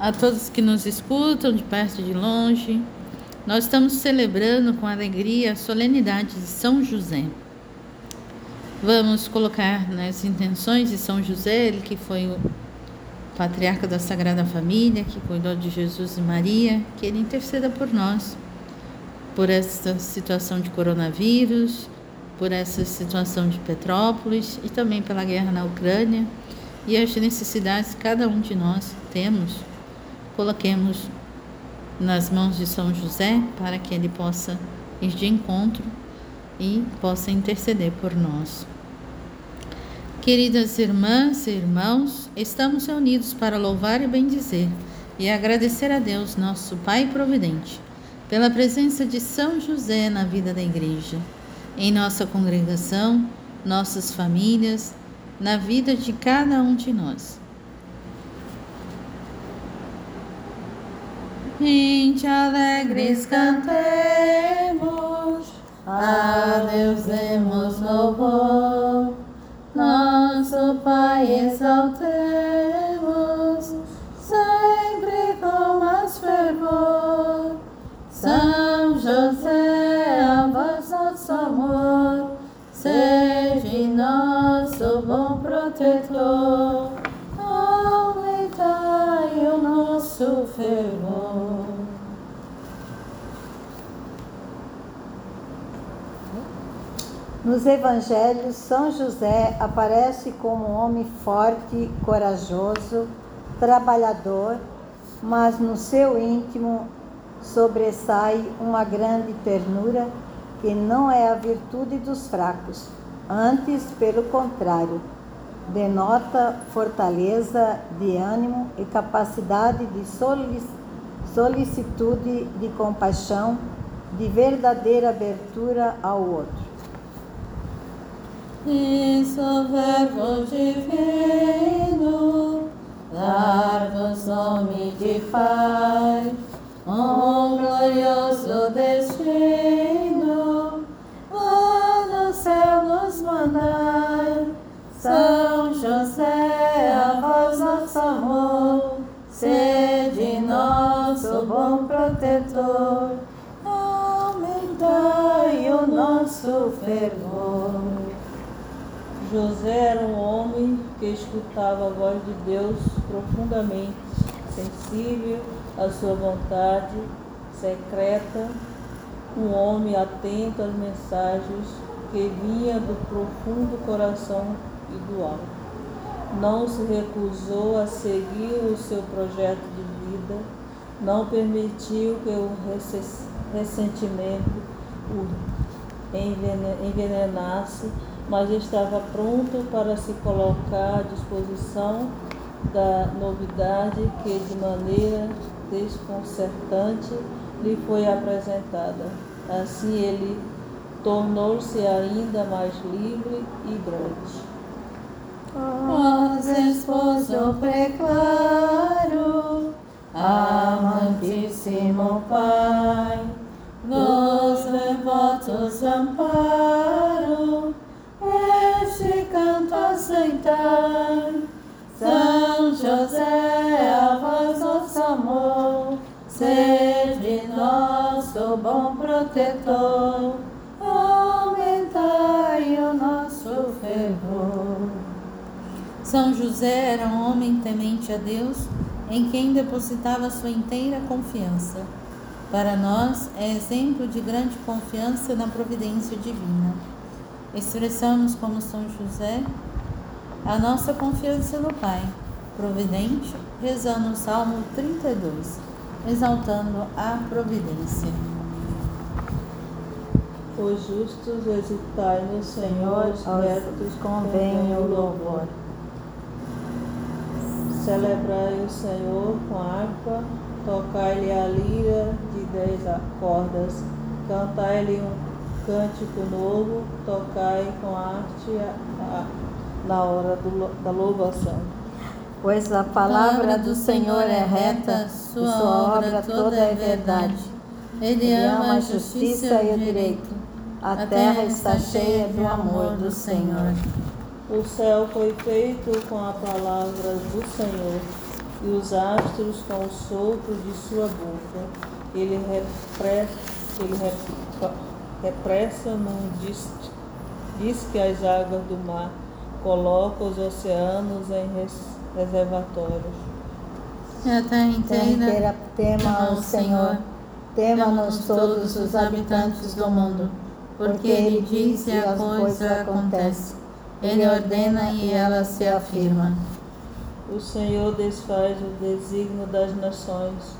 a todos que nos escutam de perto e de longe. Nós estamos celebrando com alegria a solenidade de São José. Vamos colocar nas intenções de São José, ele que foi o patriarca da Sagrada Família, que cuidou de Jesus e Maria, que ele interceda por nós, por esta situação de coronavírus, por essa situação de Petrópolis e também pela guerra na Ucrânia e as necessidades que cada um de nós temos coloquemos nas mãos de São José para que ele possa ir de encontro e possa interceder por nós. Queridas irmãs e irmãos, estamos reunidos para louvar e bendizer e agradecer a Deus, nosso Pai Providente, pela presença de São José na vida da Igreja, em nossa congregação, nossas famílias, na vida de cada um de nós. Gente alegres cantemos, a Deus demos louvor, nosso Pai exaltemos, sempre com mais fervor. São José, a voz nosso amor, seja nosso bom protetor, Nos evangelhos, São José aparece como um homem forte, corajoso, trabalhador, mas no seu íntimo sobressai uma grande ternura que não é a virtude dos fracos, antes, pelo contrário, denota fortaleza de ânimo e capacidade de solicitude, de compaixão, de verdadeira abertura ao outro. Isso verbo divino, dar-vos nome de paz, um glorioso destino, lá no céu nos mandar. São José, a voz nosso amor, sede nosso bom protetor, aumentai o nosso fervor. José era um homem que escutava a voz de Deus profundamente, sensível à sua vontade secreta, um homem atento às mensagens que vinha do profundo coração e do alto. Não se recusou a seguir o seu projeto de vida, não permitiu que o ressentimento o envenenasse mas estava pronto para se colocar à disposição da novidade que, de maneira desconcertante, lhe foi apresentada. Assim, ele tornou-se ainda mais livre e grande. Vós, esposo preclaro, amantíssimo Pai, nos devotos amparo, aceitar. São José, a voz nosso amor, sede nosso bom protetor, aumentai o nosso fervor. São José era um homem temente a Deus, em quem depositava sua inteira confiança. Para nós, é exemplo de grande confiança na providência divina expressamos como São José a nossa confiança no Pai, providente, rezando o Salmo 32, exaltando a providência. Os justos hesitai no Senhor, os retos convém o louvor. Celebrai o Senhor com harpa, tocai-lhe a lira de dez cordas, cantai-lhe um cântico novo, tocai com arte a, a, na hora do, da louvação. Pois a palavra do Senhor é reta, sua, sua obra toda é verdade. Ele ama a justiça e o direito. A terra está cheia do amor do Senhor. O céu foi feito com a palavra do Senhor, e os astros com o sopro de sua boca. Ele repressa, ele repressa num diz, diz que as águas do mar coloca os oceanos em reservatórios. E a terra inteira tema ao Senhor, tema-nos todos os habitantes do mundo, porque Ele diz e a coisa acontece. Ele ordena e ela se afirma. O Senhor desfaz o desígnio das nações,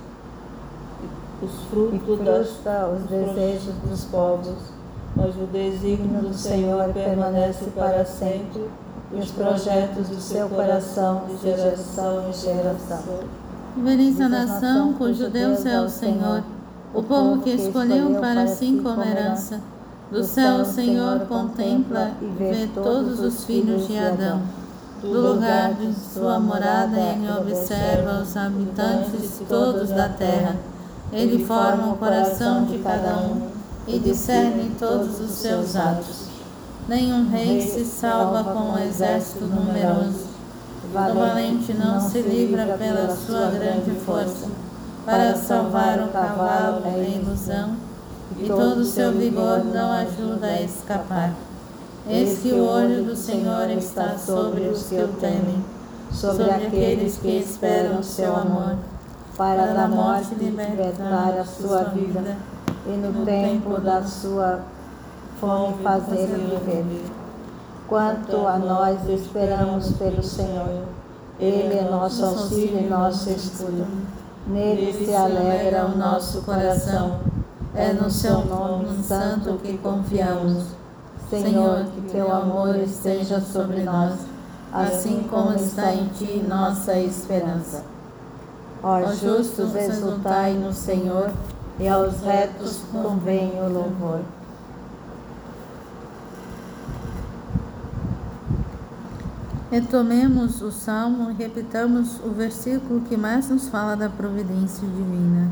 os frutos das os desejos dos povos. Mas o desígnio do Senhor permanece para sempre e os projetos do seu coração de geração em geração. Feliz a nação cujo Deus é o Senhor, o povo que escolheu para si como herança. Do céu o Senhor contempla e vê todos os filhos de Adão. Do lugar de sua morada ele observa os habitantes todos da terra. Ele forma o coração de cada um e discerne todos os seus atos. Nenhum rei se salva com um exército numeroso. O valente não se livra pela sua grande força. Para salvar o cavalo é ilusão e todo o seu vigor não ajuda a escapar. Eis que o olho do Senhor está sobre os que o temem, sobre aqueles que esperam o seu amor, para da morte libertar a sua vida. e no tempo da sua fome fazer viver. Quanto a nós esperamos pelo Senhor, Ele é nosso auxílio e nosso escudo. Nele se alegra o nosso coração é no seu nome santo que confiamos. Senhor, que teu amor esteja sobre nós, assim como está em ti nossa esperança. Ó justos, exultai no Senhor, e aos retos convém o louvor. Retomemos o salmo e repitamos o versículo que mais nos fala da providência divina.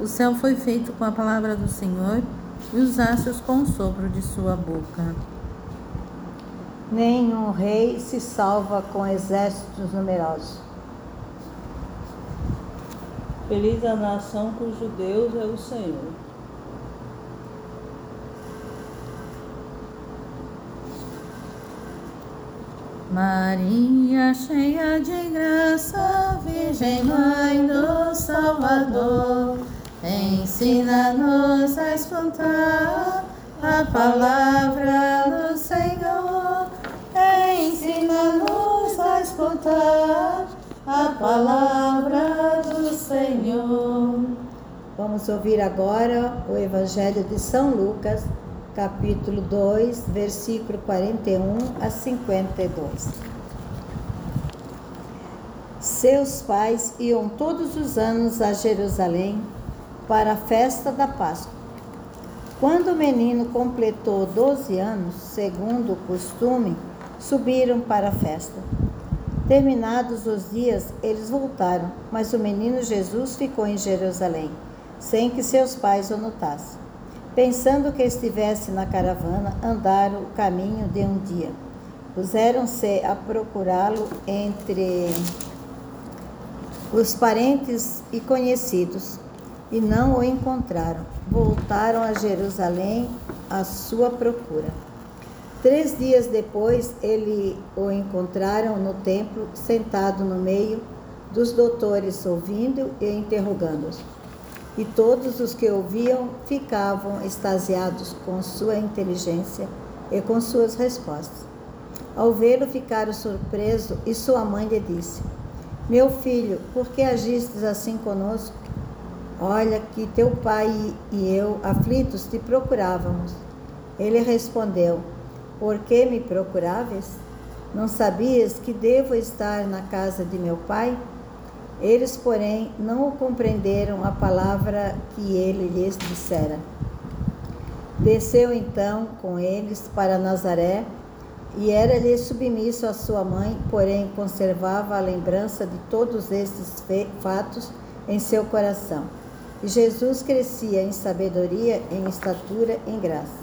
O céu foi feito com a palavra do Senhor e os astros com o sopro de sua boca. Nenhum rei se salva com exércitos numerosos. Feliz a nação cujo Deus é o Senhor. Maria, cheia de graça, Virgem Mãe do Salvador Ensina-nos a escutar a palavra do Senhor. Ensina-nos a escutar a palavra do Senhor. Vamos ouvir agora o Evangelho de São Lucas, capítulo 2, versículo 41 a 52. Seus pais iam todos os anos a Jerusalém para a festa da Páscoa. Quando o menino completou 12 anos, segundo o costume, subiram para a festa. Terminados os dias, eles voltaram, mas o menino Jesus ficou em Jerusalém, sem que seus pais o notassem. Pensando que estivesse na caravana, andaram o caminho de um dia. Puseram-se a procurá-lo entre os parentes e conhecidos e não o encontraram. Voltaram a Jerusalém à sua procura. Três dias depois, ele o encontraram no templo, sentado no meio dos doutores, ouvindo e interrogando-os. E todos os que ouviam ficavam extasiados com sua inteligência e com suas respostas. Ao vê-lo, ficaram surpresos e sua mãe lhe disse: Meu filho, por que agistes assim conosco? Olha que teu pai e eu, aflitos, te procurávamos. Ele respondeu: Por que me procuráveis? Não sabias que devo estar na casa de meu pai? Eles, porém, não compreenderam a palavra que ele lhes dissera. Desceu então com eles para Nazaré e era-lhe submisso a sua mãe, porém conservava a lembrança de todos estes fatos em seu coração. E Jesus crescia em sabedoria, em estatura, em graça,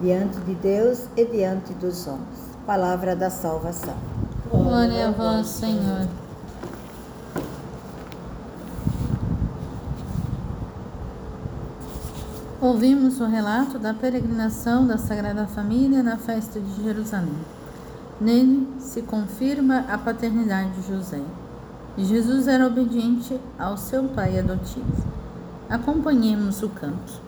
diante de Deus e diante dos homens. Palavra da salvação. Glória a vós, Senhor. Ouvimos o relato da peregrinação da Sagrada Família na festa de Jerusalém. Nele se confirma a paternidade de José. Jesus era obediente ao seu pai adotivo. Acompanhemos o canto.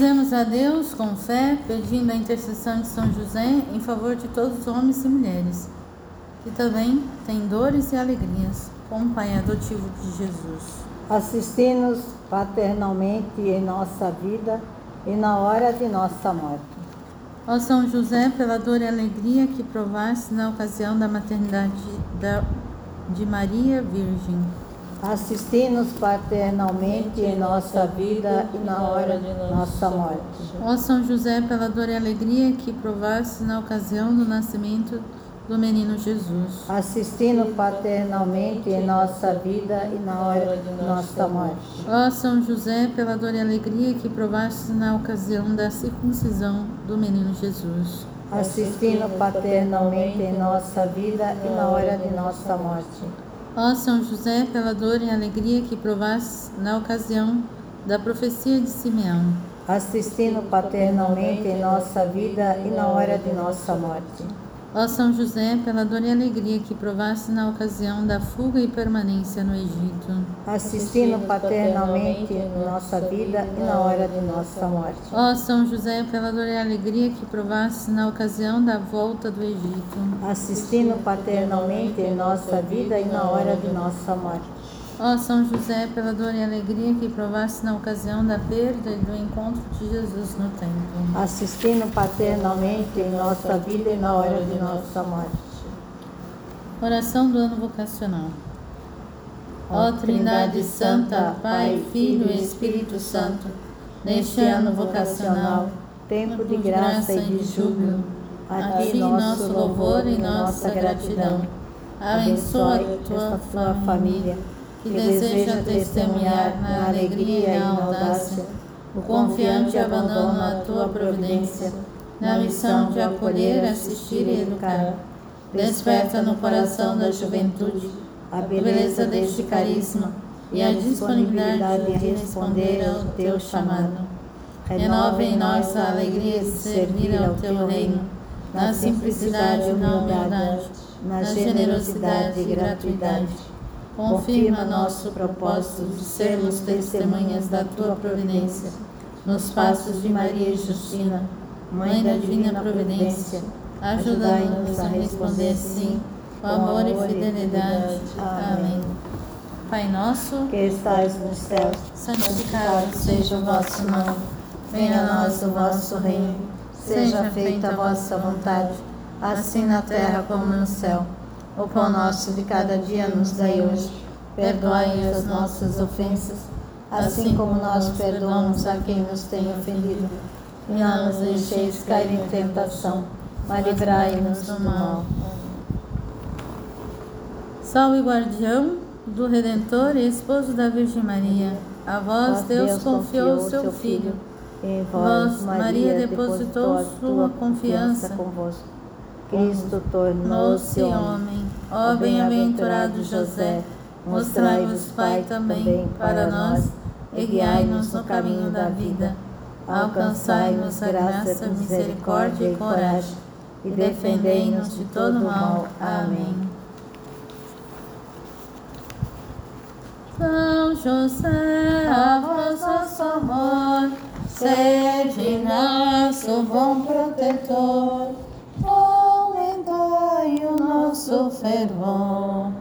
Rezemos a Deus com fé, pedindo a intercessão de São José em favor de todos os homens e mulheres, que também têm dores e alegrias, como Pai adotivo de Jesus. Assisti-nos paternalmente em nossa vida e na hora de nossa morte. Ó São José, pela dor e alegria que provaste na ocasião da maternidade da, de Maria Virgem. Assisti-nos paternalmente em nossa vida e na hora de nossa morte. Ó São José, pela dor e alegria que provaste na ocasião do nascimento do menino Jesus. Assistindo paternalmente em nossa vida e na hora de nossa morte. Ó São José, pela dor e alegria que provaste na ocasião da circuncisão do menino Jesus. Assistindo paternalmente em nossa vida e na hora de nossa morte. Ó São José, pela dor e alegria que provaste na ocasião da profecia de Simeão. Assistindo paternalmente em nossa vida e na hora de nossa morte. Ó São José, pela dor e alegria que provaste na ocasião da fuga e permanência no Egito. Assistindo paternalmente em nossa vida e na hora de nossa morte. Ó São José, pela dor e alegria que provaste na ocasião da volta do Egito. Assistindo paternalmente em nossa vida e na hora de nossa morte. Ó São José, pela dor e alegria que provaste na ocasião da perda e do encontro de Jesus no templo. Assistindo paternalmente em nossa vida e na hora de nossa morte. Oração do ano vocacional. Ó Trindade Santa, Pai, Filho e Espírito Santo, neste ano vocacional, tempo de graça e de júbilo, a ti nosso louvor e nossa gratidão. Abençoa a tua família que deseja testemunhar na alegria e na audácia o confiante abandono à tua providência, na missão de acolher, assistir e educar. Desperta no coração da juventude a beleza deste carisma e a disponibilidade de responder ao teu chamado. Renova em nós a alegria de servir ao teu reino, na simplicidade e na humildade, na generosidade e gratuidade confirma nosso propósito de sermos testemunhas da tua providência, nos passos de Maria Justina, Mãe da Divina Providência, ajudai-nos a responder sim, com amor e fidelidade. Amém. Pai nosso, que estais nos céus, santificado seja o vosso nome, venha a nós o vosso reino, seja feita a vossa vontade, assim na terra como no céu. O pão nosso de cada dia nos dai hoje. Perdoai as nossas ofensas, assim como nós perdoamos a quem nos tem ofendido. E não nos deixeis cair em tentação, mas livrai-nos do mal. Salve guardião do Redentor e esposo da Virgem Maria. A vós Deus confiou o seu Filho. Em Vós, Maria, depositou sua confiança convosco. Cristo tornou-se tornou-se homem. Ó bem-aventurado José, mostrai-vos Pai também para nós e guiai-nos no caminho da vida. Alcançai-nos a graça, misericórdia e coragem e defendei-nos de todo mal. Amém. São José, a vós nosso amor, sede nosso bom protetor, souffriront.